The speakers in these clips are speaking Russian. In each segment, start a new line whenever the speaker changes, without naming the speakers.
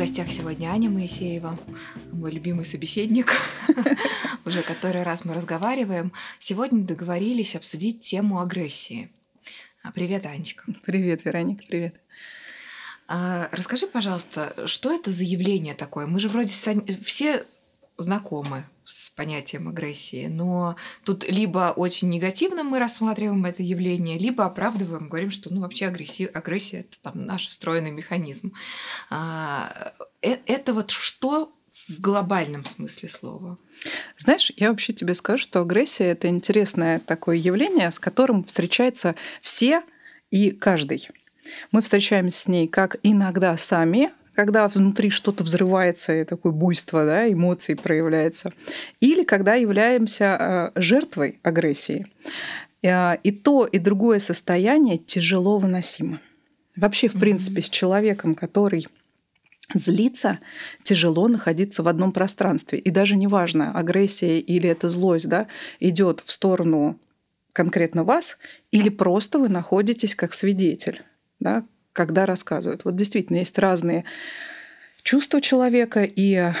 гостях сегодня Аня Моисеева, мой любимый собеседник. Уже который раз мы разговариваем. Сегодня договорились обсудить тему агрессии. А, привет, Анечка.
Привет, Вероника, привет.
А, расскажи, пожалуйста, что это за явление такое? Мы же вроде все знакомы с понятием агрессии, но тут либо очень негативно мы рассматриваем это явление, либо оправдываем, говорим, что ну вообще агрессия, агрессия это там наш встроенный механизм. А, э, это вот что в глобальном смысле слова?
Знаешь, я вообще тебе скажу, что агрессия это интересное такое явление, с которым встречаются все и каждый. Мы встречаемся с ней как иногда сами, когда внутри что-то взрывается, и такое буйство да, эмоций проявляется, или когда являемся э, жертвой агрессии. Э, и то, и другое состояние тяжело выносимо. Вообще, в принципе, с человеком, который злится, тяжело находиться в одном пространстве. И даже неважно, агрессия или это злость да, идет в сторону конкретно вас, или просто вы находитесь как свидетель, да, когда рассказывают. Вот действительно есть разные чувства человека, и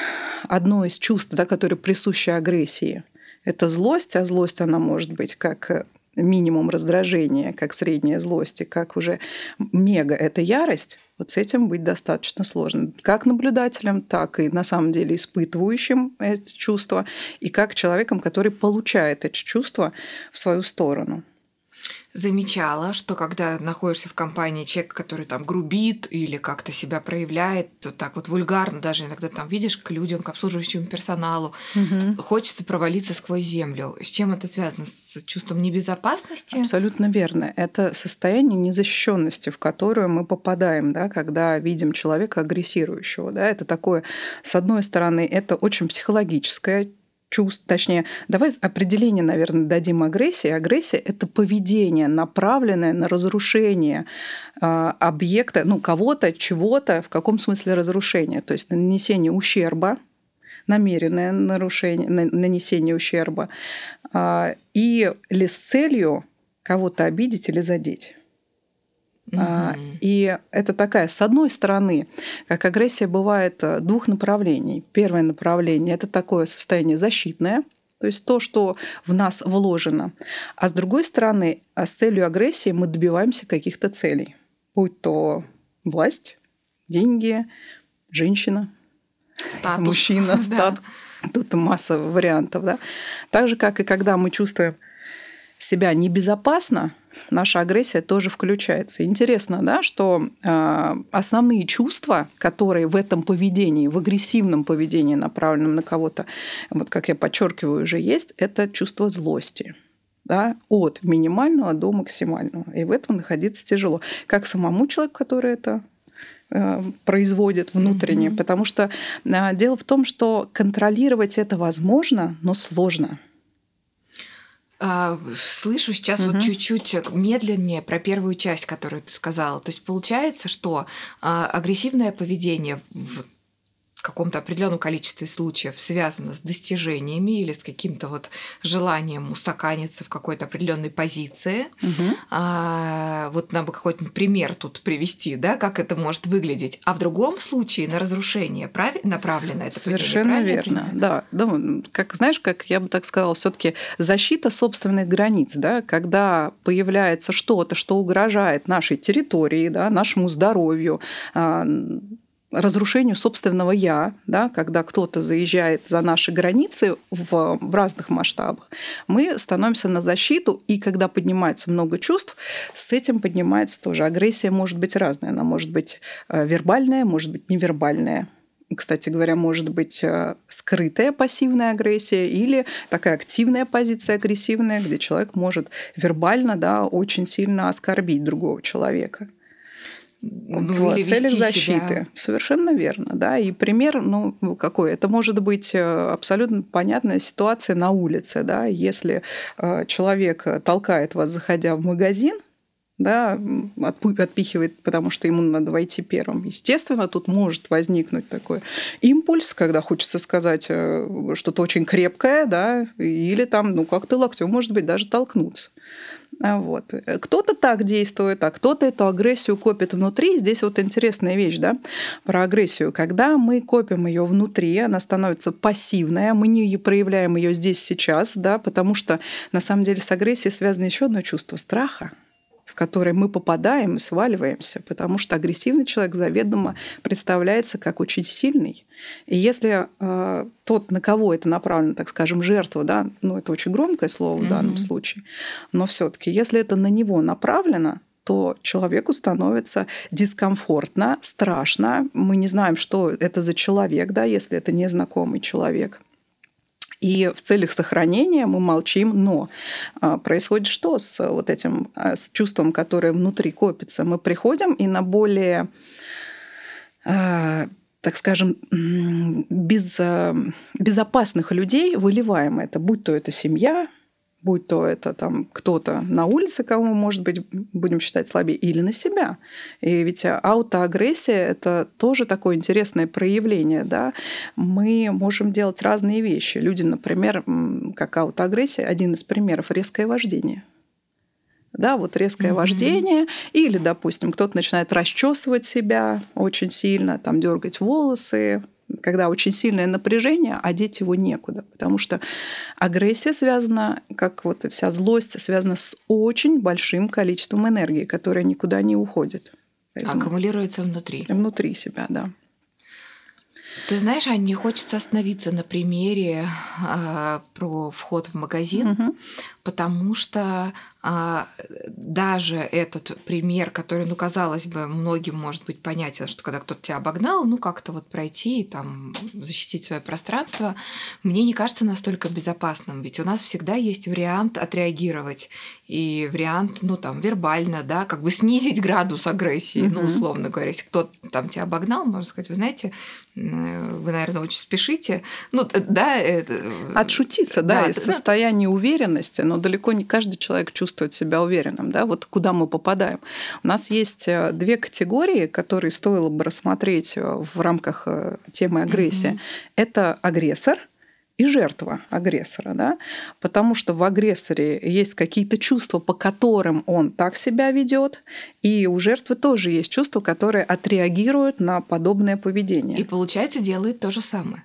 одно из чувств, да, которое присуще агрессии, это злость, а злость она может быть как минимум раздражения, как средняя злость, и как уже мега – это ярость, вот с этим быть достаточно сложно. Как наблюдателем, так и на самом деле испытывающим эти чувства, и как человеком, который получает эти чувства в свою сторону
замечала, что когда находишься в компании человека, который там грубит или как-то себя проявляет, то так вот вульгарно, даже иногда там видишь к людям, к обслуживающему персоналу, угу. хочется провалиться сквозь землю. С чем это связано? С чувством небезопасности?
Абсолютно верно. Это состояние незащищенности, в которое мы попадаем, да, когда видим человека агрессирующего. Да, это такое, с одной стороны, это очень психологическое чувств, точнее, давай определение, наверное, дадим агрессии. Агрессия – это поведение, направленное на разрушение а, объекта, ну, кого-то, чего-то, в каком смысле разрушение, то есть нанесение ущерба, намеренное нарушение, нанесение ущерба, а, и ли с целью кого-то обидеть или задеть. Mm-hmm. И это такая, с одной стороны, как агрессия бывает э, двух направлений. Первое направление это такое состояние защитное, то есть то, что в нас вложено. А с другой стороны, а с целью агрессии мы добиваемся каких-то целей. Будь то власть, деньги, женщина,
статус.
мужчина, статус. Тут масса вариантов. Да? Так же, как и когда мы чувствуем себя небезопасно, наша агрессия тоже включается. Интересно, да, что э, основные чувства, которые в этом поведении, в агрессивном поведении, направленном на кого-то, вот как я подчеркиваю, уже есть, это чувство злости. Да, от минимального до максимального. И в этом находиться тяжело. Как самому человеку, который это э, производит внутренне, mm-hmm. потому что э, дело в том, что контролировать это возможно, но сложно.
А, слышу сейчас угу. вот чуть-чуть медленнее про первую часть, которую ты сказала. То есть получается, что а, агрессивное поведение в каком-то определенном количестве случаев связано с достижениями или с каким-то вот желанием устаканиться в какой-то определенной позиции. Угу. А, вот нам бы какой-то пример тут привести, да, как это может выглядеть. А в другом случае на разрушение прав... направлено это
Совершенно верно. Да, да, как знаешь, как я бы так сказала, все-таки защита собственных границ, да, когда появляется что-то, что угрожает нашей территории, да, нашему здоровью, а, разрушению собственного «я», да, когда кто-то заезжает за наши границы в, в разных масштабах, мы становимся на защиту, и когда поднимается много чувств, с этим поднимается тоже. Агрессия может быть разная. Она может быть э, вербальная, может быть невербальная. Кстати говоря, может быть э, скрытая пассивная агрессия или такая активная позиция агрессивная, где человек может вербально да, очень сильно оскорбить другого человека ну, в или целях защиты. Себя. Совершенно верно, да. И пример, ну, какой? Это может быть э, абсолютно понятная ситуация на улице, да. Если э, человек толкает вас, заходя в магазин, да, отпихивает, потому что ему надо войти первым. Естественно, тут может возникнуть такой импульс, когда хочется сказать э, что-то очень крепкое, да, или там, ну, как-то локтем, может быть, даже толкнуться. А вот. Кто-то так действует, а кто-то эту агрессию копит внутри. Здесь вот интересная вещь, да, про агрессию. Когда мы копим ее внутри, она становится пассивная, мы не проявляем ее здесь сейчас, да, потому что на самом деле с агрессией связано еще одно чувство страха в который мы попадаем и сваливаемся, потому что агрессивный человек заведомо представляется как очень сильный. И если э, тот, на кого это направлено, так скажем, жертва, да, ну это очень громкое слово mm-hmm. в данном случае, но все-таки, если это на него направлено, то человеку становится дискомфортно, страшно. Мы не знаем, что это за человек, да, если это незнакомый человек. И в целях сохранения мы молчим, но а, происходит что с вот этим, а, с чувством, которое внутри копится? Мы приходим и на более а, так скажем, без, безопасных людей выливаем это, будь то это семья, будь то это там кто-то на улице, кого мы, может быть, будем считать слабее, или на себя. И ведь аутоагрессия – это тоже такое интересное проявление. Да? Мы можем делать разные вещи. Люди, например, как аутоагрессия, один из примеров – резкое вождение да, вот резкое mm-hmm. вождение, или, допустим, кто-то начинает расчесывать себя очень сильно, там дергать волосы, когда очень сильное напряжение, а деть его некуда. Потому что агрессия связана, как вот вся злость, связана с очень большим количеством энергии, которая никуда не уходит.
Поэтому Аккумулируется внутри.
Внутри себя, да.
Ты знаешь, Ань, мне хочется остановиться на примере э, про вход в магазин, угу. потому что э, даже этот пример, который, ну, казалось бы, многим может быть понятен, что когда кто-то тебя обогнал, ну, как-то вот пройти и там защитить свое пространство, мне не кажется настолько безопасным, ведь у нас всегда есть вариант отреагировать и вариант, ну, там, вербально, да, как бы снизить градус агрессии, угу. ну, условно говоря, если кто-то там тебя обогнал, можно сказать, вы знаете, вы, наверное, очень спешите. Ну, да, это...
Отшутиться, да, да из да. состояния уверенности, но далеко не каждый человек чувствует себя уверенным, да, вот куда мы попадаем. У нас есть э, две категории, которые стоило бы рассмотреть э, в рамках э, темы агрессии. Mm-hmm. Это агрессор – и жертва агрессора, да? потому что в агрессоре есть какие-то чувства, по которым он так себя ведет, и у жертвы тоже есть чувства, которые отреагируют на подобное поведение.
И получается делает то же самое.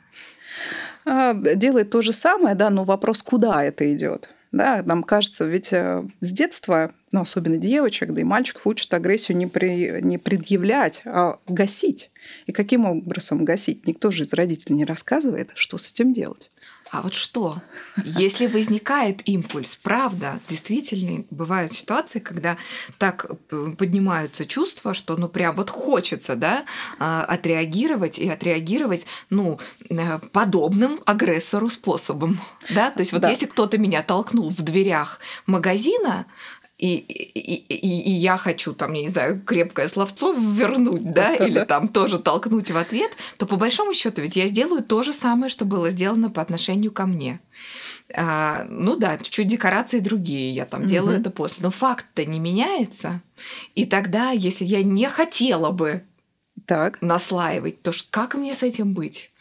А, делает то же самое, да, но вопрос, куда это идет. Да, нам кажется, ведь э, с детства, ну, особенно девочек, да и мальчиков учат агрессию не, при, не предъявлять, а гасить. И каким образом гасить? Никто же из родителей не рассказывает, что с этим делать.
А вот что? Если возникает импульс, правда, действительно бывают ситуации, когда так э, поднимаются чувства, что ну прям вот хочется, да, а, отреагировать и отреагировать, ну, э, подобным агрессору способом, да, то есть вот да. если кто-то меня толкнул в дверях магазина, и, и, и, и я хочу там, я не знаю, крепкое словцо вернуть, да, или там тоже толкнуть в ответ, то по большому счету ведь я сделаю то же самое, что было сделано по отношению ко мне. А, ну да, чуть декорации другие, я там угу. делаю это после. Но факт-то не меняется. И тогда, если я не хотела бы так. наслаивать, то как мне с этим быть?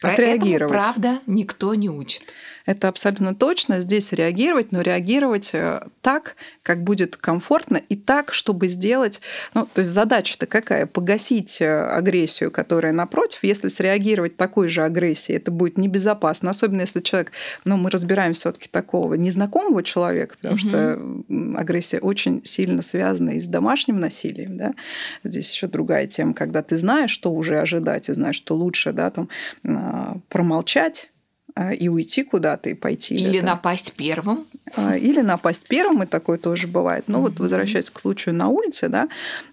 Отреагировать. Этому, правда, никто не учит.
Это абсолютно точно. Здесь реагировать, но реагировать э, так, как будет комфортно, и так, чтобы сделать... Ну, то есть задача-то какая? Погасить э, агрессию, которая напротив. Если среагировать такой же агрессией, это будет небезопасно. Особенно если человек... Ну, мы разбираем все таки такого незнакомого человека, потому угу. что агрессия очень сильно связана и с домашним насилием. Да? Здесь еще другая тема, когда ты знаешь, что уже ожидать, и знаешь, что лучше да, там, а, промолчать, и уйти куда-то и пойти.
Или это. напасть первым.
А, или напасть первым, и такое тоже бывает. Но mm-hmm. вот возвращаясь к случаю на улице, да,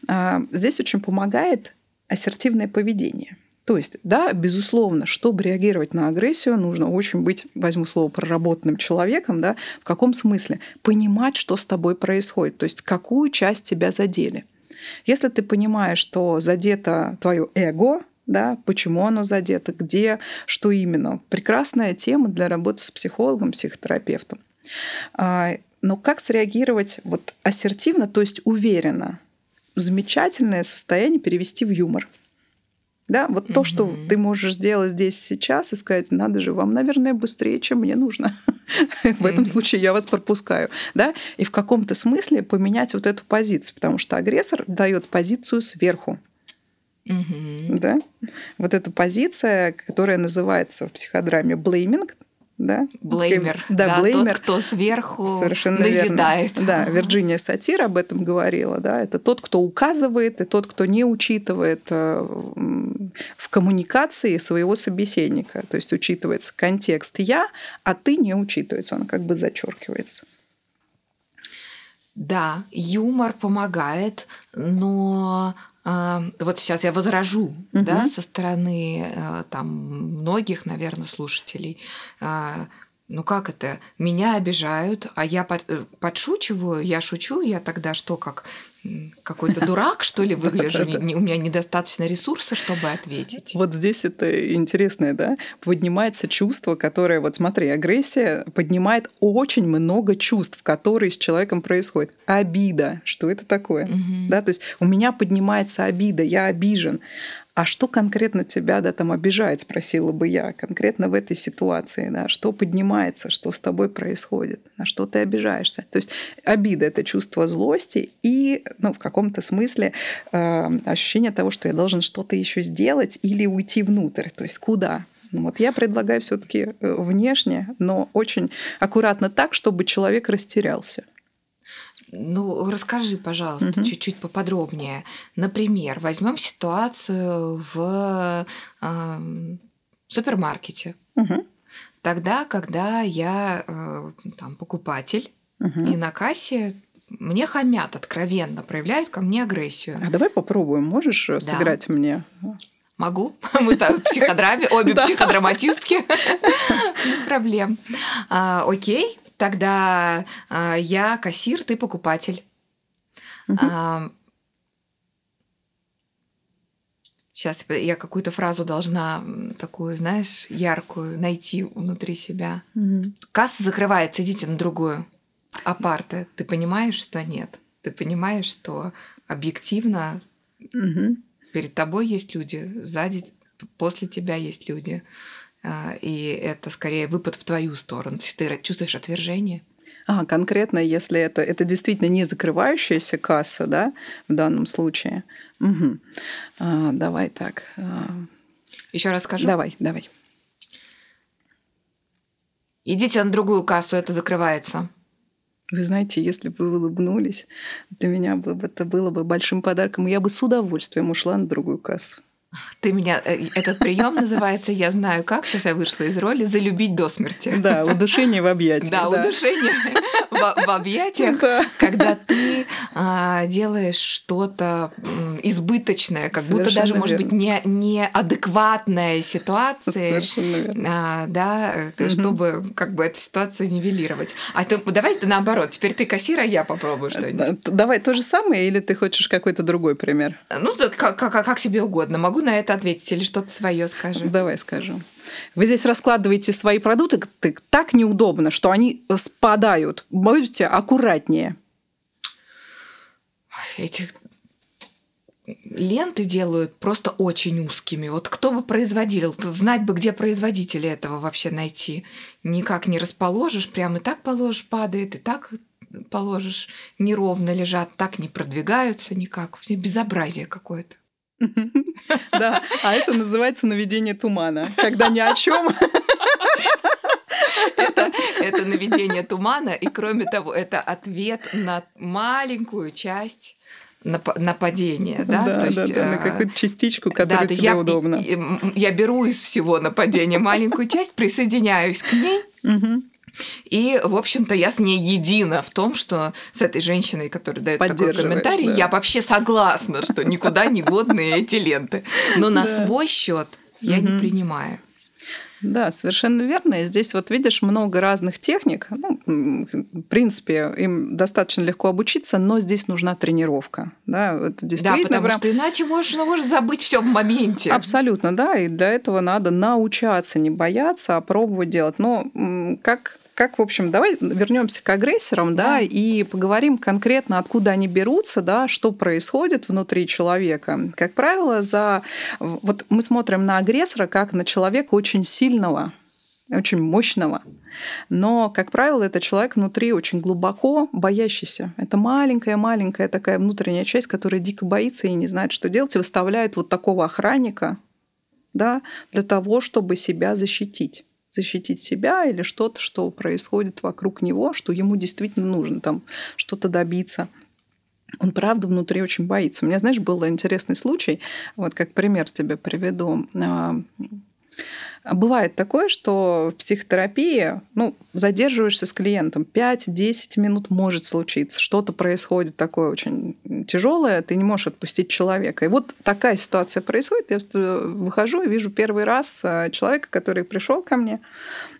а, здесь очень помогает ассертивное поведение. То есть, да, безусловно, чтобы реагировать на агрессию, нужно очень быть, возьму слово, проработанным человеком, да, в каком смысле? Понимать, что с тобой происходит, то есть какую часть тебя задели. Если ты понимаешь, что задето твое эго, да, почему оно задето, где, что именно. Прекрасная тема для работы с психологом, психотерапевтом. А, но как среагировать вот ассертивно, то есть уверенно? Замечательное состояние перевести в юмор. Да, вот mm-hmm. то, что ты можешь сделать здесь сейчас и сказать, надо же, вам, наверное, быстрее, чем мне нужно. В этом случае я вас пропускаю. Да? И в каком-то смысле поменять вот эту позицию, потому что агрессор дает позицию сверху.
Мгм.
Да? Вот эта позиция, которая называется в психодраме блейминг, да?
Блеймер.
Да,
тот,
блеймер.
кто сверху
Совершенно
назидает.
верно. Да, Вирджиния Сатир об этом говорила. Да? Это тот, кто указывает, и тот, кто не учитывает э, в коммуникации своего собеседника. То есть учитывается контекст «я», а «ты» не учитывается, он как бы зачеркивается.
Да, юмор помогает, но вот сейчас я возражу,
Мгм.
да, со стороны а, там многих, наверное, слушателей. Ну как это? Меня обижают, а я под- э, подшучиваю, я шучу, я тогда что, как какой-то дурак, что ли, выгляжу? У меня недостаточно ресурса, чтобы ответить.
Вот здесь это интересное, да? Поднимается чувство, которое, вот смотри, агрессия поднимает очень много чувств, которые с человеком происходят. Обида, что это такое? Да, то есть у меня поднимается обида, я обижен. А что конкретно тебя да, там обижает, спросила бы я, конкретно в этой ситуации, да, что поднимается, что с тобой происходит, на что ты обижаешься. То есть обида — это чувство злости и, ну, в каком-то смысле э, ощущение того, что я должен что-то еще сделать или уйти внутрь, то есть куда. Ну, Вот я предлагаю все-таки внешне, но очень аккуратно так, чтобы человек растерялся.
Ну, расскажи, пожалуйста,
Мгм.
чуть-чуть поподробнее. Например, возьмем ситуацию в ам, супермаркете.
Мгм.
Тогда, когда я э, там покупатель,
Мгм.
и на кассе мне хамят откровенно, проявляют ко мне агрессию.
А давай попробуем. Можешь э, сыграть мне?
Могу. Мы в психодраме, обе
Да.
психодраматистки. Без проблем. А, Окей, тогда а, я кассир, ты покупатель.
Мгм.
Сейчас я какую-то фразу должна такую, знаешь, яркую найти внутри себя.
Мгм.
Касса закрывается, идите на другую. Апарты. Ты понимаешь, что нет? Ты понимаешь, что объективно
Мгм.
перед тобой есть люди, сзади, после тебя есть люди. А, И это скорее выпад в твою сторону. То есть ты чувствуешь отвержение.
А, конкретно, если это, это действительно не закрывающаяся касса, да, в данном случае. Мгм. А, давай так. а,
Еще раз скажу.
давай, давай.
Идите на другую кассу, это закрывается.
Вы знаете, если бы вы улыбнулись, для меня бы это было бы большим подарком, я бы с удовольствием ушла на другую кассу.
Ты меня э, этот прием называется, я знаю как. Сейчас я вышла из роли залюбить до смерти.
Да, удушение в объятиях.
Да, удушение в, в объятиях,
Да.
когда ты а, делаешь что-то избыточное, как будто
Совершенно
даже, может
верно.
быть, не, неадекватная ситуация. А, да,
Мгм.
чтобы как бы эту ситуацию нивелировать. А ты, давай ты наоборот, теперь ты кассир, а я попробую
Да,
что-нибудь.
Давай то же самое, или ты хочешь какой-то другой пример?
Ну, да, как, как, как себе угодно. Могу на это ответить или что-то свое скажи.
Давай скажу. Вы здесь раскладываете свои продукты так неудобно, что они спадают. Будьте аккуратнее.
Эти ленты делают просто очень узкими. Вот кто бы производил, знать бы, где производители этого вообще найти. Никак не расположишь, прям и так положишь, падает, и так положишь, неровно лежат, так не продвигаются никак. Безобразие какое-то.
Да, а это называется наведение тумана, когда ни о чем.
Это, это наведение тумана, и кроме того, это ответ на маленькую часть нап- нападения, да,
Да,
то есть
да, да, на
э,
какую-то частичку,
Да,
которая
то есть
тебе
я,
удобна.
я беру из всего нападения маленькую часть, присоединяюсь к ней. И, в общем-то, я с ней едина в том, что с этой женщиной, которая дает такой комментарий,
да.
я вообще согласна, что никуда не годны эти ленты. Но на
Да.
свой счет я не принимаю.
Да, совершенно верно. И здесь вот видишь много разных техник. Ну, в принципе, им достаточно легко обучиться, но здесь нужна тренировка. Да, это
Да,
действительно
потому
прям-
что иначе можешь, можешь забыть все в моменте.
Абсолютно, да, и для этого надо научаться, не бояться, а пробовать делать. Но как, как в общем, давай вернемся к агрессорам, да.
Да.
и поговорим конкретно, откуда они берутся, да, что происходит внутри человека. Как правило, за вот мы смотрим на агрессора как на человека очень сильного, очень мощного. Но, как правило, это человек внутри очень глубоко боящийся. Это маленькая-маленькая такая внутренняя часть, которая дико боится и не знает, что делать, и выставляет вот такого охранника да, для того, чтобы себя защитить защитить себя или что-то, что происходит вокруг него, что ему действительно нужно там что-то добиться. Он правда внутри очень боится. У меня, знаешь, был интересный случай, вот как пример тебе приведу. А, Бывает такое, что в психотерапии ну, задерживаешься с клиентом 5-10 минут может случиться. Что-то происходит такое очень тяжелое, ты не можешь отпустить человека. И вот такая ситуация происходит. Я выхожу и вижу первый раз э, человека, который пришел ко мне,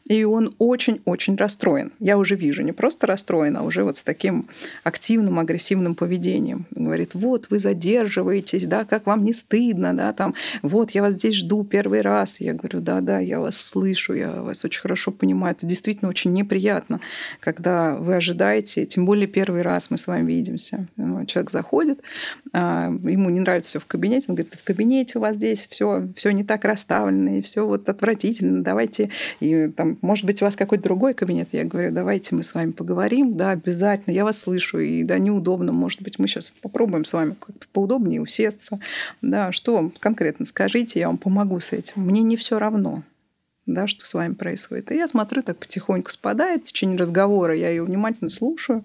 и он очень-очень расстроен. Я уже вижу, не просто расстроен, а уже вот с таким активным, агрессивным поведением. Он говорит, вот вы задерживаетесь, да, как вам не стыдно, да, там, вот я вас здесь жду первый раз. Я говорю, да-да, я вас слышу, я вас очень хорошо понимаю. Это действительно очень неприятно, когда вы ожидаете, тем более первый раз мы с вами видимся. Человек заходит, а, ему не нравится все в кабинете, он говорит, в кабинете у вас здесь все, все не так расставлено, и все вот отвратительно, давайте, и там может быть, у вас какой-то другой кабинет? Я говорю, давайте мы с вами поговорим. Да, обязательно. Я вас слышу. И да, неудобно. Может быть, мы сейчас попробуем с вами как-то поудобнее усесться. Да, что вам конкретно скажите, я вам помогу с этим. Мне не все равно да, что с вами происходит. И я смотрю, так потихоньку спадает в течение разговора, я ее внимательно слушаю.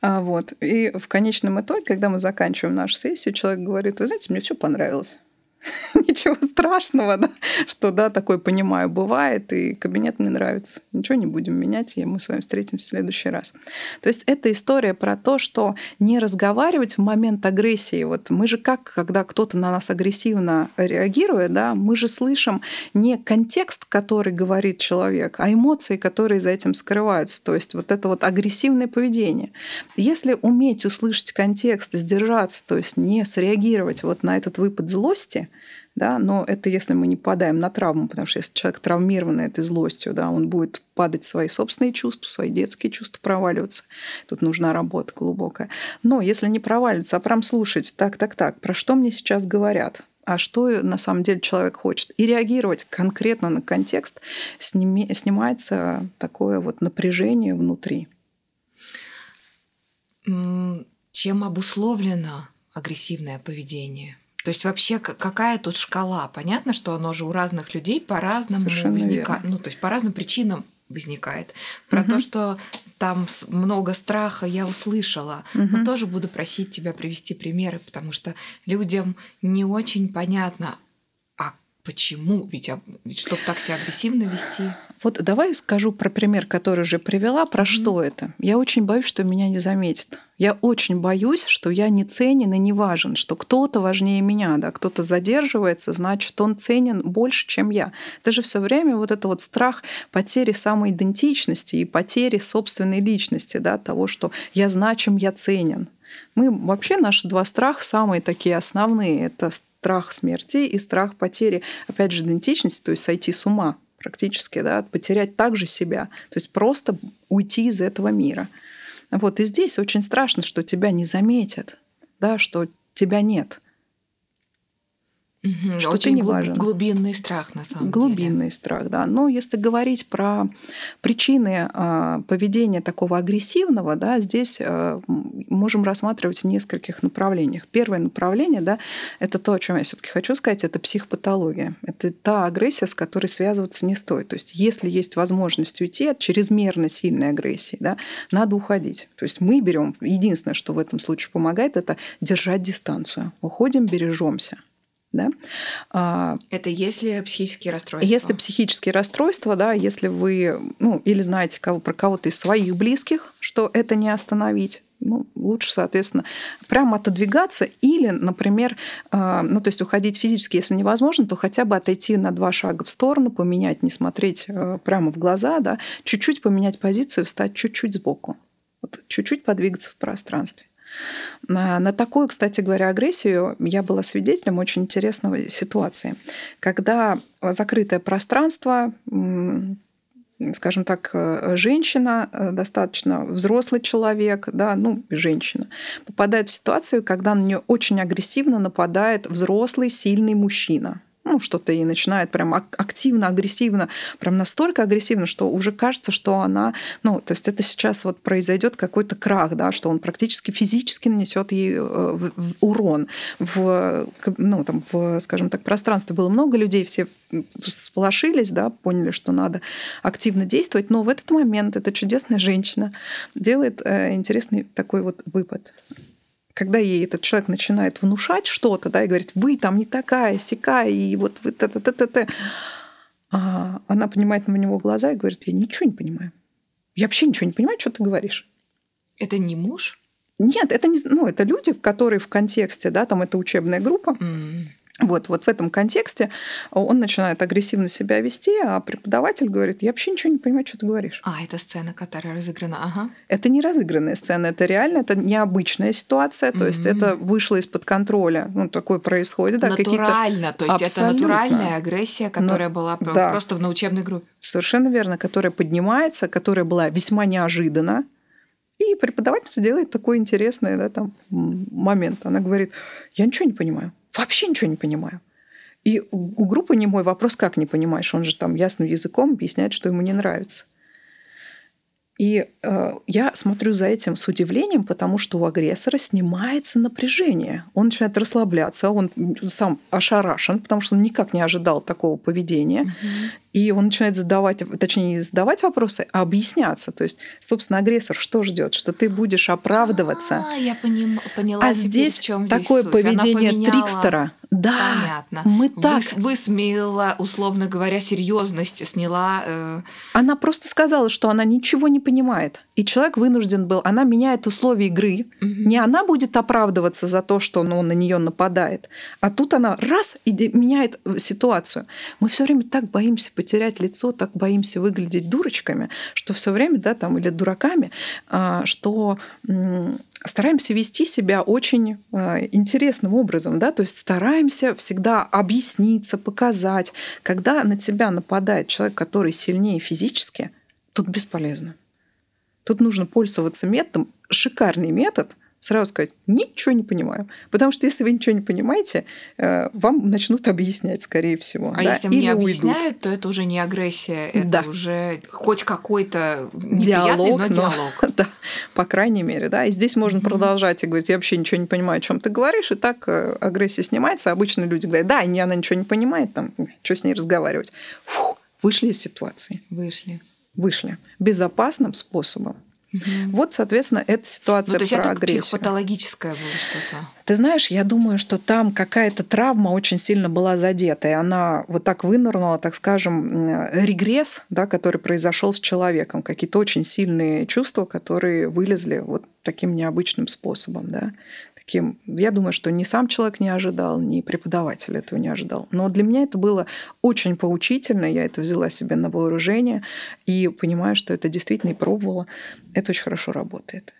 А вот. И в конечном итоге, когда мы заканчиваем нашу сессию, человек говорит, вы знаете, мне все понравилось. Ничего страшного, да, что да, такое понимаю, бывает, и кабинет мне нравится. Ничего не будем менять, и мы с вами встретимся в следующий раз. То есть это история про то, что не разговаривать в момент агрессии. Вот мы же как, когда кто-то на нас агрессивно реагирует, да, мы же слышим не контекст, который говорит человек, а эмоции, которые за этим скрываются. То есть вот это вот агрессивное поведение. Если уметь услышать контекст, сдержаться, то есть не среагировать вот на этот выпад злости, да, но это если мы не падаем на травму, потому что если человек травмированный этой злостью, да, он будет падать свои собственные чувства, свои детские чувства проваливаться. Тут нужна работа глубокая. Но если не проваливаться, а прям слушать, так, так, так, про что мне сейчас говорят, а что на самом деле человек хочет, и реагировать конкретно на контекст, сними, снимается такое вот напряжение внутри.
Чем обусловлено агрессивное поведение? То есть вообще какая тут шкала? Понятно, что оно же у разных людей по-разному возникает. Ну, то есть по разным причинам возникает. Про угу. то, что там много страха я услышала. Угу. Но тоже буду просить тебя привести примеры, потому что людям не очень понятно, почему? Ведь, ведь чтобы так себя агрессивно вести.
Вот давай скажу про пример, который уже привела, про mm что это. Я очень боюсь, что меня не заметят. Я очень боюсь, что я не ценен и не важен, что кто-то важнее меня, да, кто-то задерживается, значит, он ценен больше, чем я. Это же все время вот это вот страх потери самоидентичности и потери собственной личности, да, того, что я значим, я ценен. Мы вообще наши два страха самые такие основные. Это страх смерти и страх потери, опять же, идентичности, то есть сойти с ума практически, да, потерять также себя, то есть просто уйти из этого мира. Вот и здесь очень страшно, что тебя не заметят, да, что тебя нет.
Угу, что очень ты не важен. Глубинный страх, на самом
глубинный деле. Глубинный страх, да. Но если говорить про причины э, поведения такого агрессивного, да, здесь э, можем рассматривать в нескольких направлениях. Первое направление, да, это то, о чем я все-таки хочу сказать, это психопатология. Это та агрессия, с которой связываться не стоит. То есть, если есть возможность уйти от чрезмерно сильной агрессии, да, надо уходить. То есть мы берем единственное, что в этом случае помогает, это держать дистанцию. Уходим, бережемся. Да?
А, Это если психические расстройства?
Если психические расстройства, да, если вы, ну, или знаете кого, про кого-то из своих близких, что это не остановить, ну, лучше, соответственно, прямо отодвигаться или, например, а, ну, то есть уходить физически, если невозможно, то хотя бы отойти на два шага в сторону, поменять, не смотреть э, прямо в глаза, да, чуть-чуть поменять позицию, встать чуть-чуть сбоку, вот, чуть-чуть подвигаться в пространстве. На такую, кстати говоря, агрессию я была свидетелем очень интересной ситуации. Когда закрытое пространство, скажем так, женщина, достаточно взрослый человек, да, ну, женщина, попадает в ситуацию, когда на нее очень агрессивно нападает взрослый, сильный мужчина. Ну, что-то и начинает прям активно, агрессивно, прям настолько агрессивно, что уже кажется, что она, ну, то есть это сейчас вот произойдет какой-то крах, да, что он практически физически нанесет ей э, урон. В, ну, там, в, скажем так, пространстве было много людей, все сполошились, да, поняли, что надо активно действовать, но в этот момент эта чудесная женщина делает э, интересный такой вот выпад когда ей этот человек начинает внушать что-то, да, и говорит, вы там не такая, сякая, и вот вы та та та та та а она поднимает на него глаза и говорит, я ничего не понимаю. Я вообще ничего не понимаю, что ты говоришь.
Это не муж?
Нет, это не, ну, это люди, которые в контексте, да, там это учебная группа. Mm. Вот, вот в этом контексте он начинает агрессивно себя вести, а преподаватель говорит, я вообще ничего не понимаю, что ты говоришь.
А, это сцена, которая разыграна, ага.
Это не разыгранная сцена, это реально, это необычная ситуация, то mm-hmm. есть это вышло из-под контроля, ну, такое происходит. Да,
Натурально, то есть Абсолютно. это натуральная агрессия, которая Но, была да. просто в учебной группе.
Совершенно верно, которая поднимается, которая была весьма неожиданна, и преподаватель делает такой интересный да, там, момент. Она говорит, я ничего не понимаю вообще ничего не понимаю. И у группы не мой вопрос, как не понимаешь? Он же там ясным языком объясняет, что ему не нравится. И э, я смотрю за этим с удивлением, потому что у агрессора снимается напряжение. Он начинает расслабляться, он сам ошарашен, потому что он никак не ожидал такого поведения. Угу. И он начинает задавать, точнее, не задавать вопросы, а объясняться. То есть, собственно, агрессор что ждет? Что ты будешь оправдываться.
А, я поним, поняла.
А здесь в чем такое здесь поведение трикстера. Да,
Понятно.
Мы так...
Вы, высмеяла, условно говоря, серьезность, сняла... Э...
Она просто сказала, что она ничего не понимает. И человек вынужден был... Она меняет условия игры. Угу. Не она будет оправдываться за то, что ну, он на нее нападает. А тут она раз и меняет э, ситуацию. Мы все время так боимся потерять лицо, так боимся выглядеть дурочками, что все время, да, там, или дураками, а, что стараемся вести себя очень а, интересным образом, да, то есть стараемся всегда объясниться, показать. Когда на тебя нападает человек, который сильнее физически, тут бесполезно. Тут нужно пользоваться методом, шикарный метод – сразу сказать, ничего не понимаю. Потому что если вы ничего не понимаете, э, вам начнут объяснять, скорее всего.
А да? если мне объясняют, то это уже не агрессия, это да. уже хоть какой-то диалог, но, но диалог.
да, по крайней мере, да. И здесь можно mm-hmm. продолжать и говорить, я вообще ничего не понимаю, о чем ты говоришь, и так э, агрессия снимается. Обычно люди говорят, да, и она ничего не понимает, там, что с ней разговаривать. Фу, вышли из ситуации.
Вышли.
Вышли. Безопасным способом. Угу. Вот, соответственно, эта ситуация ну, то есть про это агрессию.
психопатологическое было что-то.
Ты знаешь, я думаю, что там какая-то травма очень сильно была задета, и она вот так вынырнула, так скажем, регресс, да, который произошел с человеком, какие-то очень сильные чувства, которые вылезли вот таким необычным способом, да таким, я думаю, что ни сам человек не ожидал, ни преподаватель этого не ожидал. Но для меня это было очень поучительно, я это взяла себе на вооружение и понимаю, что это действительно и пробовала. Это очень хорошо работает.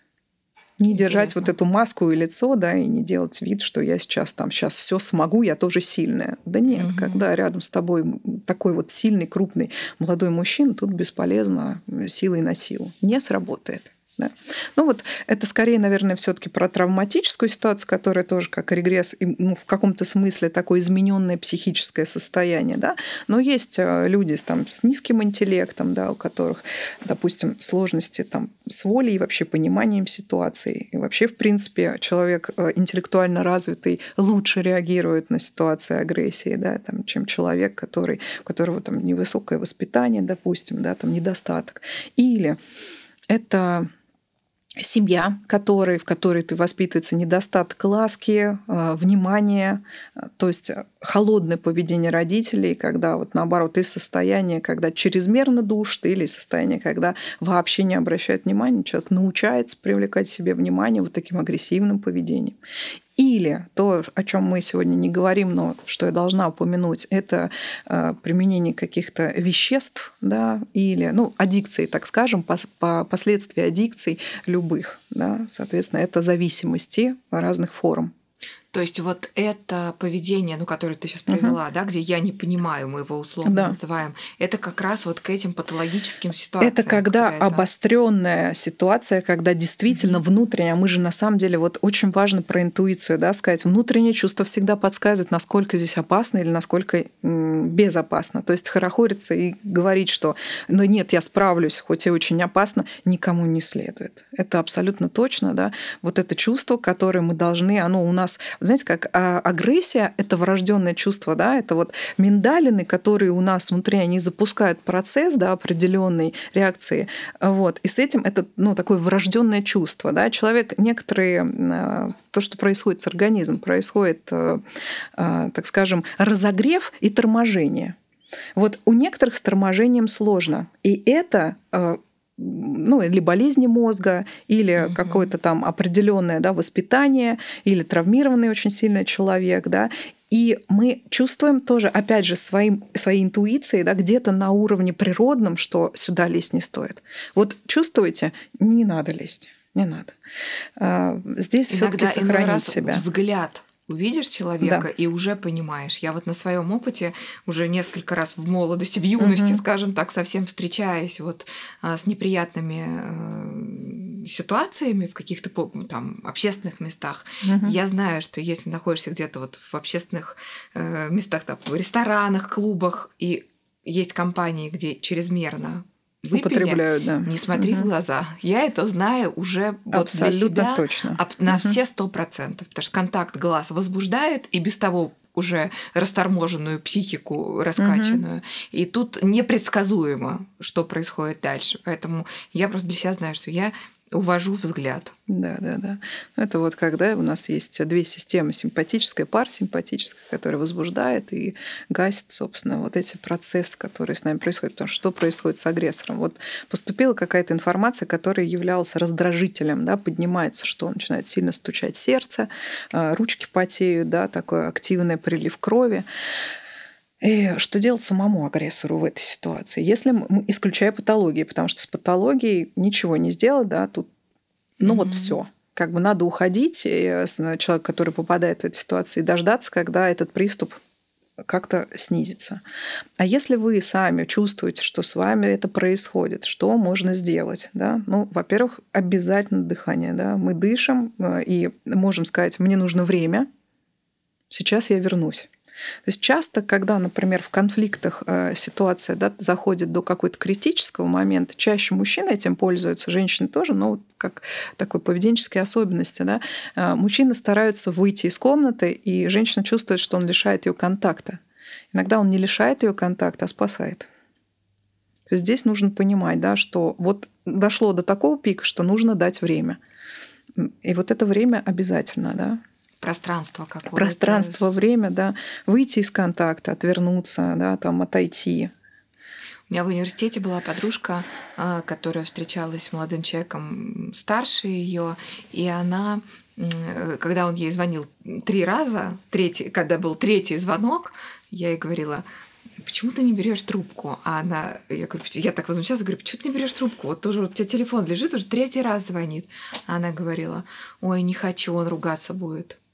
Не Интересно. держать вот эту маску и лицо, да, и не делать вид, что я сейчас там сейчас все смогу, я тоже сильная. Да нет, угу. когда рядом с тобой такой вот сильный, крупный молодой мужчина, тут бесполезно силой на силу. Не сработает. Да. Ну вот это скорее, наверное, все-таки про травматическую ситуацию, которая тоже как регресс, ну, в каком-то смысле такое измененное психическое состояние, да. Но есть э, люди там, с низким интеллектом, да, у которых, допустим, сложности там, с волей и вообще пониманием ситуации. И вообще, в принципе, человек э, интеллектуально развитый лучше реагирует на ситуации агрессии, да, там, чем человек, который, у которого там невысокое воспитание, допустим, да, там недостаток. Или это семья, который, в которой ты воспитывается недостаток ласки, э, внимания, то есть холодное поведение родителей, когда вот наоборот из состояния, когда чрезмерно душит, или состояние, когда вообще не обращает внимания, человек научается привлекать себе внимание вот таким агрессивным поведением. Или то, о чем мы сегодня не говорим, но что я должна упомянуть, это э, применение каких-то веществ, да, или, ну, аддикции, так скажем, по, последствия аддикций любых, да, соответственно, это зависимости разных форм.
То есть вот это поведение, ну, которое ты сейчас провела, угу. да, где я не понимаю, мы его условно да. называем, это как раз вот к этим патологическим ситуациям.
Это когда обостренная ситуация, когда действительно угу. внутренняя, мы же на самом деле вот очень важно про интуицию, да, сказать, внутреннее чувство всегда подсказывает, насколько здесь опасно или насколько безопасно. То есть хорохориться и говорить, что, ну нет, я справлюсь, хоть и очень опасно, никому не следует. Это абсолютно точно, да. Вот это чувство, которое мы должны, оно у нас знаете, как а, агрессия — это врожденное чувство, да, это вот миндалины, которые у нас внутри, они запускают процесс, да, определенной реакции, вот, и с этим это, ну, такое врожденное чувство, да, человек, некоторые, а, то, что происходит с организмом, происходит, а, так скажем, разогрев и торможение. Вот у некоторых с торможением сложно. И это ну, или болезни мозга, или угу. какое-то там определенное да, воспитание, или травмированный очень сильный человек, да, и мы чувствуем тоже, опять же, своим, своей интуицией, да, где-то на уровне природном, что сюда лезть не стоит. Вот чувствуете, не надо лезть, не надо. А, здесь все-таки сохранить себя.
Взгляд увидишь человека да. и уже понимаешь. Я вот на своем опыте уже несколько раз в молодости, в юности, угу. скажем так, совсем встречаясь вот а, с неприятными э, ситуациями в каких-то там общественных местах, угу. я знаю, что если находишься где-то вот в общественных э, местах, там, в ресторанах, клубах и есть компании, где чрезмерно выпили, употребляют, да. Не смотри угу. в глаза. Я это знаю уже вот Абсолютно для себя точно. на угу. все сто процентов, потому что контакт глаз возбуждает и без того уже расторможенную психику, раскачанную. Угу. И тут непредсказуемо, что происходит дальше. Поэтому я просто для себя знаю, что я увожу взгляд.
Да, да, да. Это вот когда у нас есть две системы, симпатическая, парасимпатическая, которая возбуждает и гасит, собственно, вот эти процессы, которые с нами происходят. Потому что что происходит с агрессором? Вот поступила какая-то информация, которая являлась раздражителем, да, поднимается, что начинает сильно стучать сердце, а, ручки потеют, да, такой активный прилив крови. И что делать самому агрессору в этой ситуации? Если мы, исключая патологии, потому что с патологией ничего не сделать, да, тут, ну mm-hmm. вот все. Как бы надо уходить, и человек, который попадает в эту ситуацию, и дождаться, когда этот приступ как-то снизится. А если вы сами чувствуете, что с вами это происходит, что можно сделать? Да? Ну, во-первых, обязательно дыхание. Да? Мы дышим э, и можем сказать, мне нужно время, сейчас я вернусь. То есть часто, когда, например, в конфликтах э, ситуация да, заходит до какой-то критического момента, чаще мужчины этим пользуются, женщины тоже, но как такой поведенческой особенности. Да, э, мужчины стараются выйти из комнаты, и женщина чувствует, что он лишает ее контакта. Иногда он не лишает ее контакта, а спасает. То есть здесь нужно понимать, да, что вот дошло до такого пика, что нужно дать время. И вот это время обязательно, да,
Пространство какое-то.
Пространство, время, да. Выйти из контакта, отвернуться, да, там отойти.
У меня в университете была подружка, а, которая встречалась с молодым человеком старше ее, и она когда он ей звонил три раза, третий, когда был третий звонок, я ей говорила, почему ты не берешь трубку? А она, я говорю, я так возмущалась, говорю, почему ты не берешь трубку? Вот тоже у тебя телефон лежит, уже третий раз звонит. А она говорила, ой, не хочу, он ругаться будет.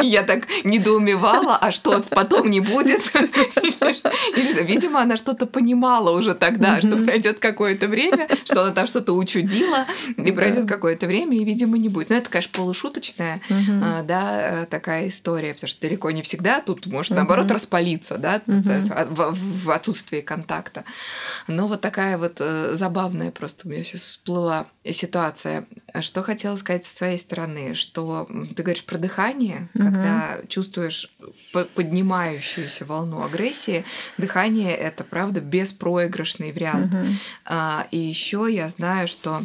Я так недоумевала, а что потом не будет? Видимо, она что-то понимала уже тогда, что пройдет какое-то время, что она там что-то учудила, и пройдет какое-то время, и, видимо, не будет. Но это, конечно, полушуточная, а, да, такая история, потому что далеко не всегда тут может, наоборот, распалиться, да, в отсутствии контакта. Но вот такая вот э, забавная просто у меня сейчас всплыла ситуация. Что хотела сказать со своей стороны, что ты говоришь про дыхание, угу. когда чувствуешь поднимающуюся волну агрессии, дыхание это правда беспроигрышный вариант. Угу. А, и еще я знаю, что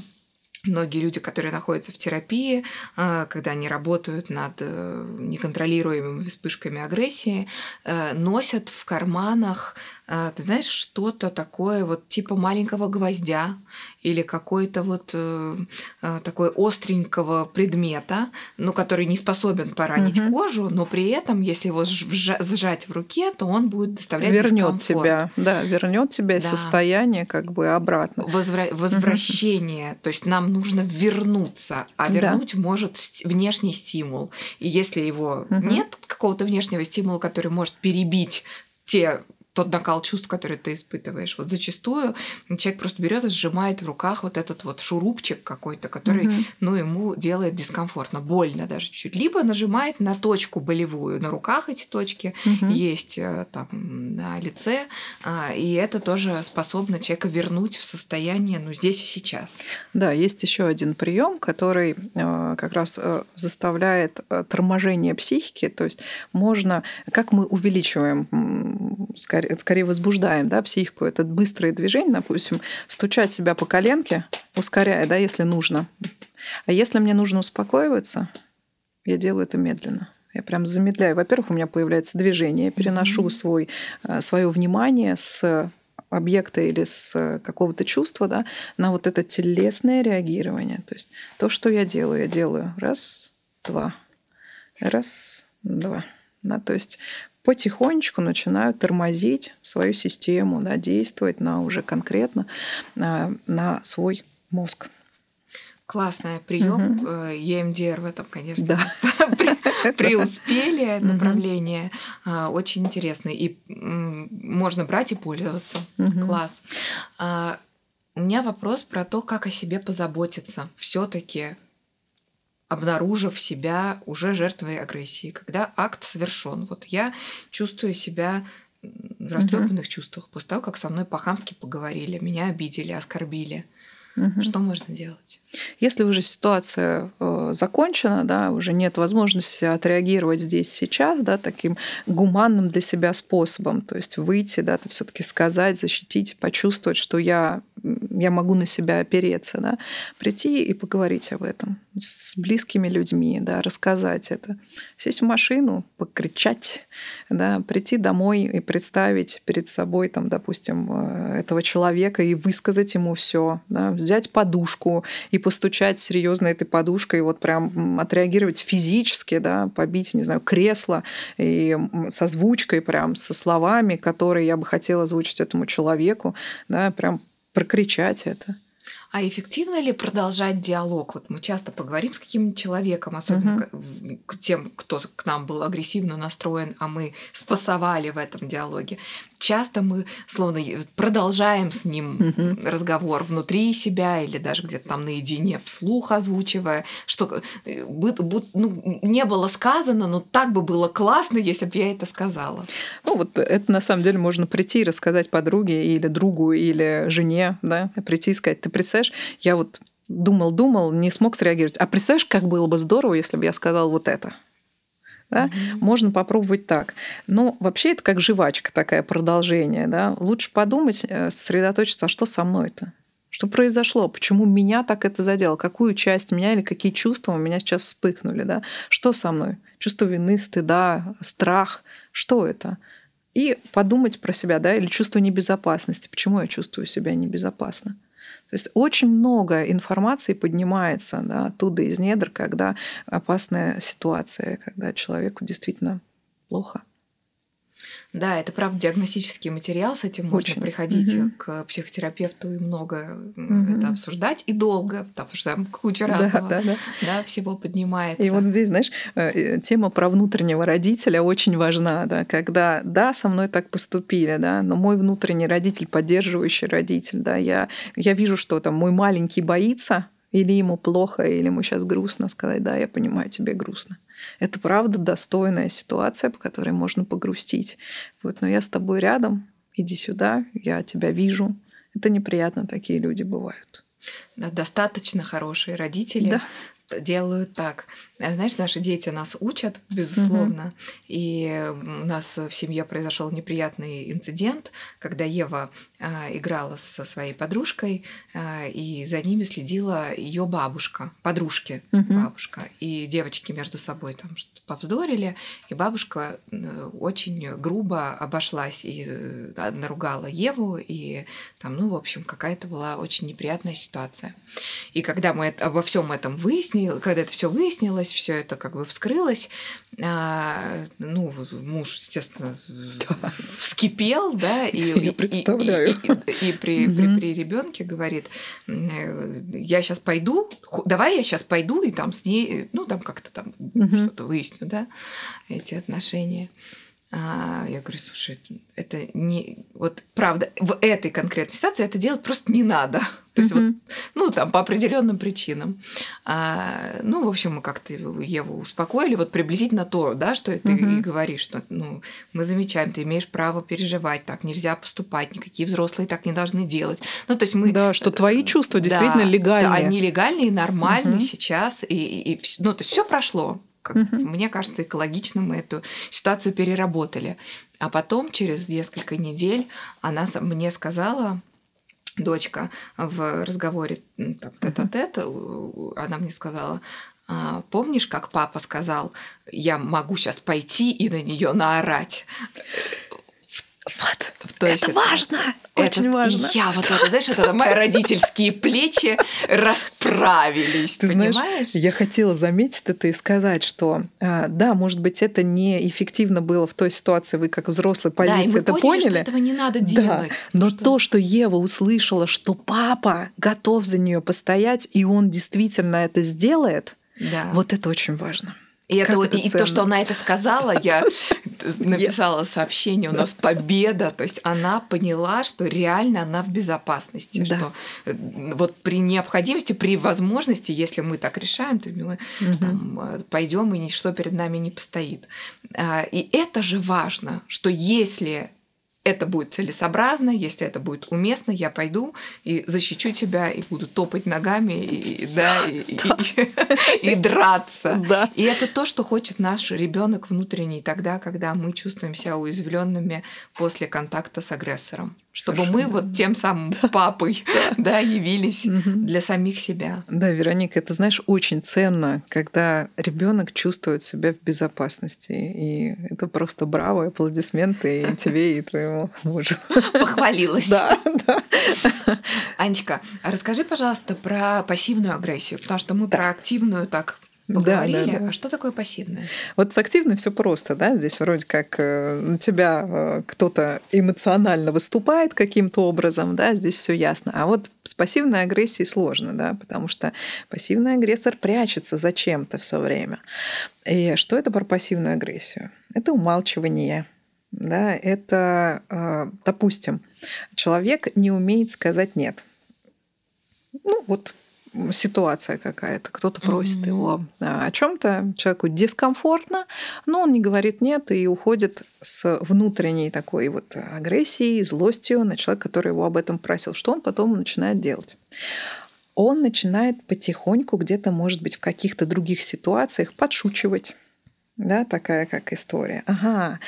Многие люди, которые находятся в терапии, а, когда они работают над э, неконтролируемыми вспышками агрессии, э, носят в карманах э, ты знаешь, что-то такое вот типа маленького гвоздя или какой-то вот э, э, такой остренького предмета, ну, который не способен поранить угу. кожу, но при этом, если его сжать в руке, то он будет доставлять
вернет тебя, да, вернет тебя да. состояние как бы обратно.
Возвра- возвращение, угу. то есть нам нужно вернуться, а вернуть да. может внешний стимул. И если его угу. нет какого-то внешнего стимула, который может перебить те тот накал чувств, который ты испытываешь. Вот зачастую человек просто берет и сжимает в руках вот этот вот шурупчик какой-то, который, угу. ну, ему делает дискомфортно, больно даже чуть-чуть. Либо нажимает на точку болевую. На руках эти точки угу. есть э, там на лице, а, и это тоже способно человека вернуть в состояние, ну, здесь и сейчас.
Да, есть еще один прием, который э, как раз э, заставляет торможение психики, то есть можно, как мы увеличиваем скорее это скорее возбуждаем да, психику. Это быстрые движения, допустим, стучать себя по коленке, ускоряя, да, если нужно. А если мне нужно успокоиваться, я делаю это медленно. Я прям замедляю. Во-первых, у меня появляется движение, я переношу свой, э, свое внимание с объекта или с какого-то чувства да, на вот это телесное реагирование. То есть то, что я делаю, я делаю раз, два, раз, два. Да, то есть потихонечку начинают тормозить свою систему, да, действовать на уже конкретно на, на свой мозг.
Классный прием. Угу. EMDR в этом, конечно, да. преуспели направление. А, очень интересный. И можно брать и пользоваться. Класс. А, у меня вопрос про то, как о себе позаботиться. Все-таки обнаружив себя уже жертвой агрессии, когда акт совершен. Вот я чувствую себя в растрепанных угу. чувствах после того, как со мной по-хамски поговорили, меня обидели, оскорбили. Угу. Что можно делать?
Если уже ситуация э, закончена, да, уже нет возможности отреагировать здесь сейчас, да, таким гуманным для себя способом, то есть выйти, да, все-таки сказать, защитить, почувствовать, что я я могу на себя опереться, да, прийти и поговорить об этом с близкими людьми, да, рассказать это, сесть в машину, покричать, да, прийти домой и представить перед собой, там, допустим, э, этого человека и высказать ему все, да, взять подушку и постучать серьезно этой подушкой, вот прям отреагировать физически, да, побить, не знаю, кресло и со звучкой прям, со словами, которые я бы хотела озвучить этому человеку, да, прям прокричать это.
А эффективно ли продолжать диалог? Вот мы часто поговорим с каким-нибудь человеком, особенно угу. к тем, кто к нам был агрессивно настроен, а мы спасовали в этом диалоге часто мы словно продолжаем с ним разговор внутри себя или даже где-то там наедине вслух озвучивая, что э, ну, не было сказано, но так бы было классно, если бы я это сказала.
Ну вот это на самом деле можно прийти и рассказать подруге или другу или жене, да, прийти и сказать, ты представляешь, я вот думал, думал, не смог среагировать. А представляешь, как было бы здорово, если бы я сказал вот это? Да? Mm-hmm. Можно попробовать так. Но вообще это как жвачка такая продолжение. Да? Лучше подумать, э, сосредоточиться, а что со мной-то? Что произошло? Почему меня так это задело? Какую часть меня или какие чувства у меня сейчас вспыхнули? Да? Что со мной? Чувство вины, стыда, страх. Что это? И подумать про себя, да, или чувство небезопасности. Почему я чувствую себя небезопасно? То есть очень много информации поднимается да, оттуда из недр, когда опасная ситуация, когда человеку действительно плохо.
Да, это правда диагностический материал, с этим Очень. можно приходить угу. к психотерапевту и много угу. это обсуждать и долго, потому что там куча разного да, да, да. Да, всего поднимается.
И вот здесь, знаешь, э, э, тема про внутреннего родителя очень важна, да, когда, да, со мной так поступили, да, но мой внутренний родитель, поддерживающий родитель, да, я, я вижу, что там мой маленький боится, или ему плохо, или ему сейчас грустно сказать, да, я понимаю, тебе грустно. Это правда достойная ситуация, по которой можно погрустить. Вот, но я с тобой рядом, иди сюда, я тебя вижу. Это неприятно, такие люди бывают.
Да, достаточно хорошие родители да. делают так. Э, знаешь, наши дети нас учат, безусловно. Угу. И у нас в семье произошел неприятный инцидент, когда Ева а, играла со своей подружкой, а, и за ними следила ее бабушка, подружки угу. бабушка. И девочки между собой там что-то повздорили, и бабушка очень грубо обошлась и э, наругала Еву, и там, ну, в общем, какая-то была очень неприятная ситуация. И когда мы это, обо всем этом выяснили, когда это все выяснилось, все это как бы вскрылось, а, ну, муж, естественно, да. вскипел, да, и,
Я представляю.
и, и, и, и при, при, при ребенке говорит, э, я сейчас пойду, давай я сейчас пойду и там с ней, ну, там как-то там что-то выясню, да, эти отношения. А, я говорю, слушай, это не... Вот правда, в этой конкретной ситуации это делать просто не надо. То есть, mm-hmm. вот, ну, там, по определенным причинам. А, ну, в общем, мы как-то Еву успокоили, вот приблизительно то, да, что ты mm-hmm. и говоришь, что, ну, мы замечаем, ты имеешь право переживать, так нельзя поступать, никакие взрослые так не должны делать. Ну, то есть мы...
Да, что твои чувства действительно да, легальные.
Да, они легальные, нормальные mm-hmm. сейчас, и, и, и, ну, то есть все прошло. Как, угу. Мне кажется, экологично мы эту ситуацию переработали. А потом, через несколько недель, она мне сказала, дочка, в разговоре там, тет-а-тет, она мне сказала, «А, помнишь, как папа сказал, я могу сейчас пойти и на нее наорать?
Вот, То это важно, очень
это,
важно.
Я вот это, знаешь, это мои родительские плечи расправились, Ты понимаешь? Знаешь,
я хотела заметить это и сказать, что а, да, может быть, это неэффективно было в той ситуации, вы как взрослый позиции да, это поняли. Что
этого не надо делать. Да,
но что? то, что Ева услышала, что папа готов за нее постоять, и он действительно это сделает, да. вот это очень важно.
И, это, это и то, что она это сказала, я написала сообщение, у нас победа. То есть она поняла, что реально она в безопасности. Да. Что э, вот при необходимости, при возможности, если мы так решаем, то мы угу. Пойдем и ничто перед нами не постоит. А, и это же важно, что если это будет целесообразно, если это будет уместно, я пойду и защищу тебя, и буду топать ногами, и, да, и, и, и драться. Да. И это то, что хочет наш ребенок внутренний тогда, когда мы чувствуем себя уязвленными после контакта с агрессором. Чтобы Совершенно. мы вот тем самым папой да, явились для самих себя.
Да, Вероника, это, знаешь, очень ценно, когда ребенок чувствует себя в безопасности. И это просто браво, аплодисменты и тебе, и твоему мужу.
Похвалилась.
Да, да.
Анечка, а расскажи, пожалуйста, про пассивную агрессию, потому что мы про активную так поговорили. Да, да, да. А что такое пассивное?
Вот с активной все просто, да. Здесь вроде как э, тебя э, кто-то эмоционально выступает каким-то образом, да, здесь все ясно. А вот с пассивной агрессией сложно, да, потому что пассивный агрессор прячется зачем-то все время. И что это про пассивную агрессию? Это умалчивание, да, это, а, допустим, человек не умеет сказать нет. Ну, вот ситуация какая-то, кто-то просит mm-hmm. его о чем-то, человеку дискомфортно, но он не говорит нет и уходит с внутренней такой вот агрессией, злостью на человека, который его об этом просил. Что он потом начинает делать? Он начинает потихоньку где-то, может быть, в каких-то других ситуациях подшучивать да, такая как история. Ага,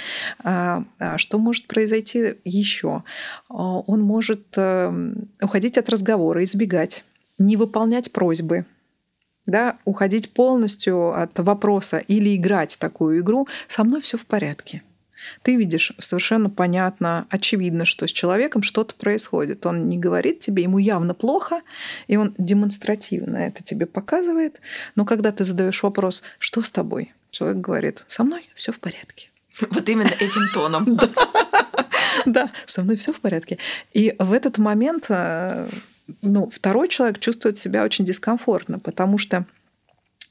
а, а что может произойти еще? А, он может э, уходить от разговора, избегать, не выполнять просьбы, да, уходить полностью от вопроса или играть такую игру. Со мной все в порядке. Ты видишь совершенно понятно, очевидно, что с человеком что-то происходит. Он не говорит тебе, ему явно плохо, и он демонстративно это тебе показывает. Но когда ты задаешь вопрос, что с тобой, человек говорит, со мной все в порядке.
Вот именно этим тоном.
Да, со мной все в порядке. И в этот момент э, ну, второй человек чувствует себя очень дискомфортно, потому что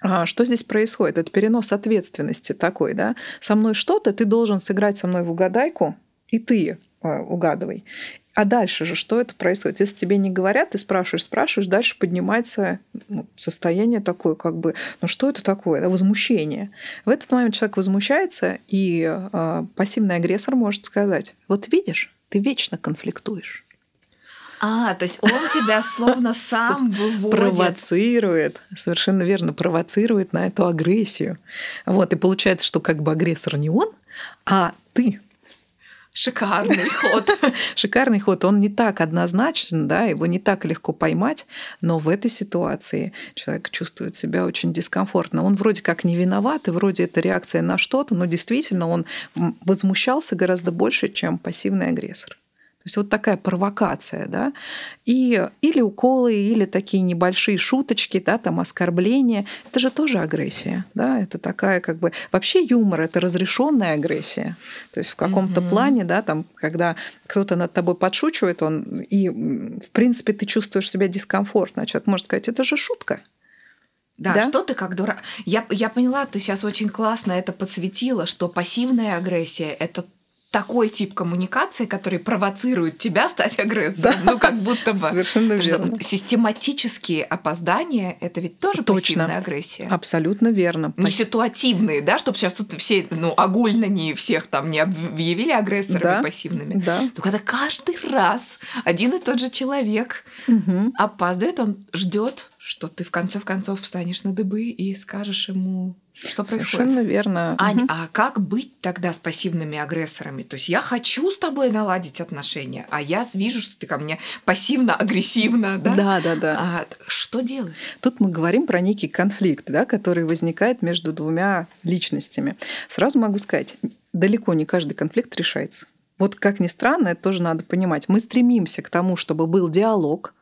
а, что здесь происходит? Это перенос ответственности такой, да? Со мной что-то, ты должен сыграть со мной в угадайку, и ты э, угадывай. А дальше же что это происходит? Если тебе не говорят, ты спрашиваешь, спрашиваешь, дальше поднимается ну, состояние такое, как бы, ну что это такое? Да, возмущение. В этот момент человек возмущается, и э, пассивный агрессор может сказать, вот видишь, ты вечно конфликтуешь.
А, то есть он тебя словно сам выводит.
Провоцирует, совершенно верно, провоцирует на эту агрессию. Вот, и получается, что как бы агрессор не он, а ты.
Шикарный ход.
Шикарный ход. Он не так однозначен, да, его не так легко поймать, но в этой ситуации человек чувствует себя очень дискомфортно. Он вроде как не виноват, и вроде это реакция на что-то, но действительно он возмущался гораздо больше, чем пассивный агрессор есть вот такая провокация, да, и или уколы, или такие небольшие шуточки, да, там оскорбления, это же тоже агрессия, да, это такая как бы вообще юмор, это разрешенная агрессия, то есть в каком-то mm-hmm. плане, да, там, когда кто-то над тобой подшучивает, он и в принципе ты чувствуешь себя дискомфортно, а человек может сказать, это же шутка,
да, да, что ты как дурак. Я, я поняла, ты сейчас очень классно это подсветила, что пассивная агрессия это такой тип коммуникации, который провоцирует тебя стать агрессором. Да. Ну, как будто бы.
Совершенно верно.
Систематические опоздания — это ведь тоже Точно. пассивная агрессия.
Абсолютно верно.
Не ситуативные, да, чтобы сейчас тут все, ну, огульно не всех там не объявили агрессорами да. пассивными.
Да.
Но когда каждый раз один и тот же человек
угу.
опаздывает, он ждет что ты в конце концов встанешь на дыбы и скажешь ему, что происходит.
Совершенно верно.
Аня, угу. а как быть тогда с пассивными агрессорами? То есть я хочу с тобой наладить отношения, а я вижу, что ты ко мне пассивно-агрессивно, да?
Да, да, да.
А что делать?
Тут мы говорим про некий конфликт, да, который возникает между двумя личностями. Сразу могу сказать, далеко не каждый конфликт решается. Вот как ни странно, это тоже надо понимать. Мы стремимся к тому, чтобы был диалог,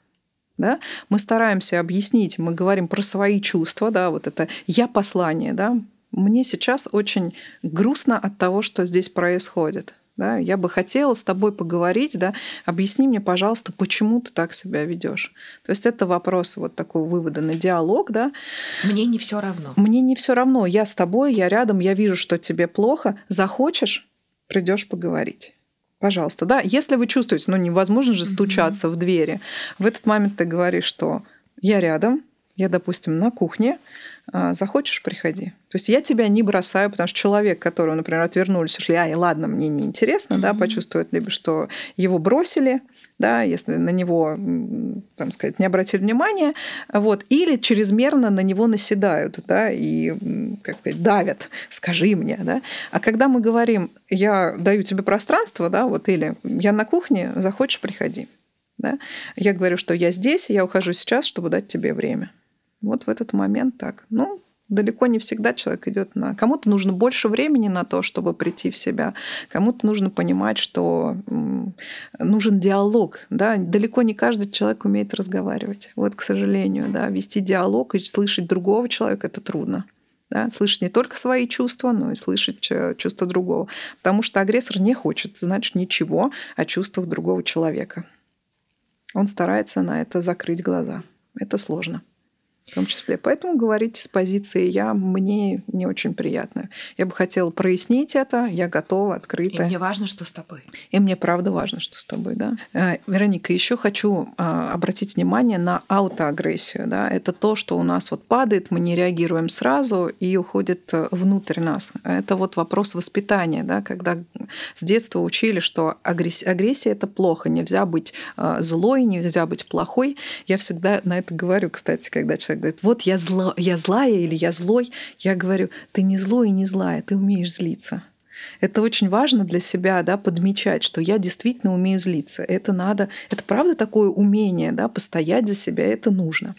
да, мы стараемся объяснить, мы говорим про свои чувства, да, вот это я послание, да, мне сейчас очень грустно от того, что здесь происходит. Да, я бы хотела с тобой поговорить, да, объясни мне, пожалуйста, почему ты так себя ведешь. То есть это вопрос вот такого вывода на диалог, да.
Мне не все равно.
Мне не все равно. Я с тобой, я рядом, я вижу, что тебе плохо. Захочешь, придешь поговорить. Пожалуйста, да. Если вы чувствуете, ну невозможно же стучаться mm-hmm. в двери, в этот момент ты говоришь, что я рядом, я, допустим, на кухне, захочешь, приходи. То есть я тебя не бросаю, потому что человек, которого, например, отвернулись, ушли, ай, ладно, мне не интересно, mm-hmm. да, почувствует либо, что его бросили, да, если на него, там сказать, не обратили внимания, вот, или чрезмерно на него наседают, да, и, как сказать, давят, скажи мне, да. А когда мы говорим, я даю тебе пространство, да, вот, или я на кухне, захочешь, приходи, да, я говорю, что я здесь, я ухожу сейчас, чтобы дать тебе время. Вот в этот момент так. Ну, далеко не всегда человек идет на... Кому-то нужно больше времени на то, чтобы прийти в себя. Кому-то нужно понимать, что нужен диалог. Да? Далеко не каждый человек умеет разговаривать. Вот, к сожалению, да, вести диалог и слышать другого человека это трудно. Да? Слышать не только свои чувства, но и слышать чувства другого. Потому что агрессор не хочет знать ничего о чувствах другого человека. Он старается на это закрыть глаза. Это сложно в том числе. Поэтому говорить с позиции «я» мне не очень приятно. Я бы хотела прояснить это, я готова, открыта.
И мне важно, что с тобой.
И мне правда важно, что с тобой, да. Э, Вероника, еще хочу а, обратить внимание на аутоагрессию. Да? Это то, что у нас вот падает, мы не реагируем сразу и уходит э, внутрь нас. Это вот вопрос воспитания, да? когда с детства учили, что агрессия, агрессия это плохо, нельзя быть э, злой, нельзя быть плохой. Я всегда на это говорю, кстати, когда человек говорит, вот я, зло, я злая или я злой, я говорю, ты не злой и не злая, ты умеешь злиться. Это очень важно для себя, да, подмечать, что я действительно умею злиться. Это надо, это правда такое умение, да, постоять за себя, это нужно.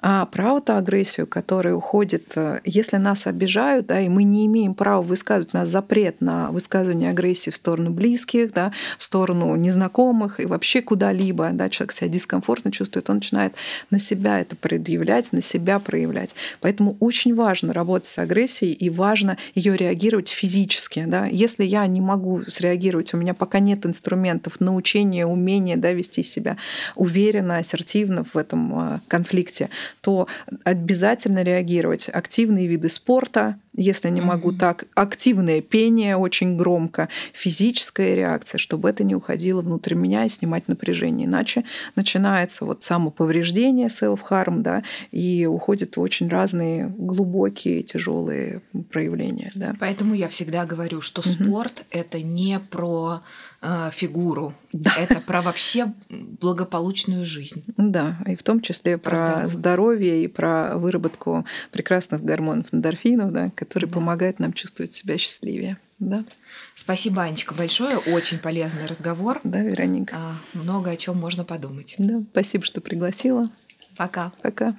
А про агрессию, которая уходит, э, если нас обижают, да, и мы не имеем права высказывать, у нас запрет на высказывание агрессии в сторону близких, да, в сторону незнакомых и вообще куда-либо, да, человек себя дискомфортно чувствует, он начинает на себя это предъявлять, на себя проявлять. Поэтому очень важно работать с агрессией и важно ее реагировать физически, да, если я не могу среагировать, у меня пока нет инструментов научения, умения да, вести себя уверенно, ассертивно в этом а, конфликте, то обязательно реагировать. Активные виды спорта, если не могу mm-hmm. так, активное пение очень громко, физическая реакция, чтобы это не уходило внутрь меня и снимать напряжение. Иначе начинается вот самоповреждение, self-harm, да, и уходят в очень разные глубокие, тяжелые проявления. Да.
Поэтому я всегда говорю, что mm-hmm. спорт это не про э, фигуру Да. Это про вообще благополучную жизнь.
Да, и в том числе про, про здоровье. здоровье и про выработку прекрасных гормонов эндорфинов, да, которые да. помогают нам чувствовать себя счастливее. Да.
Спасибо, Анечка, большое. Очень полезный разговор.
Да, Вероника.
А, много о чем можно подумать.
Да, спасибо, что пригласила.
Пока.
Пока.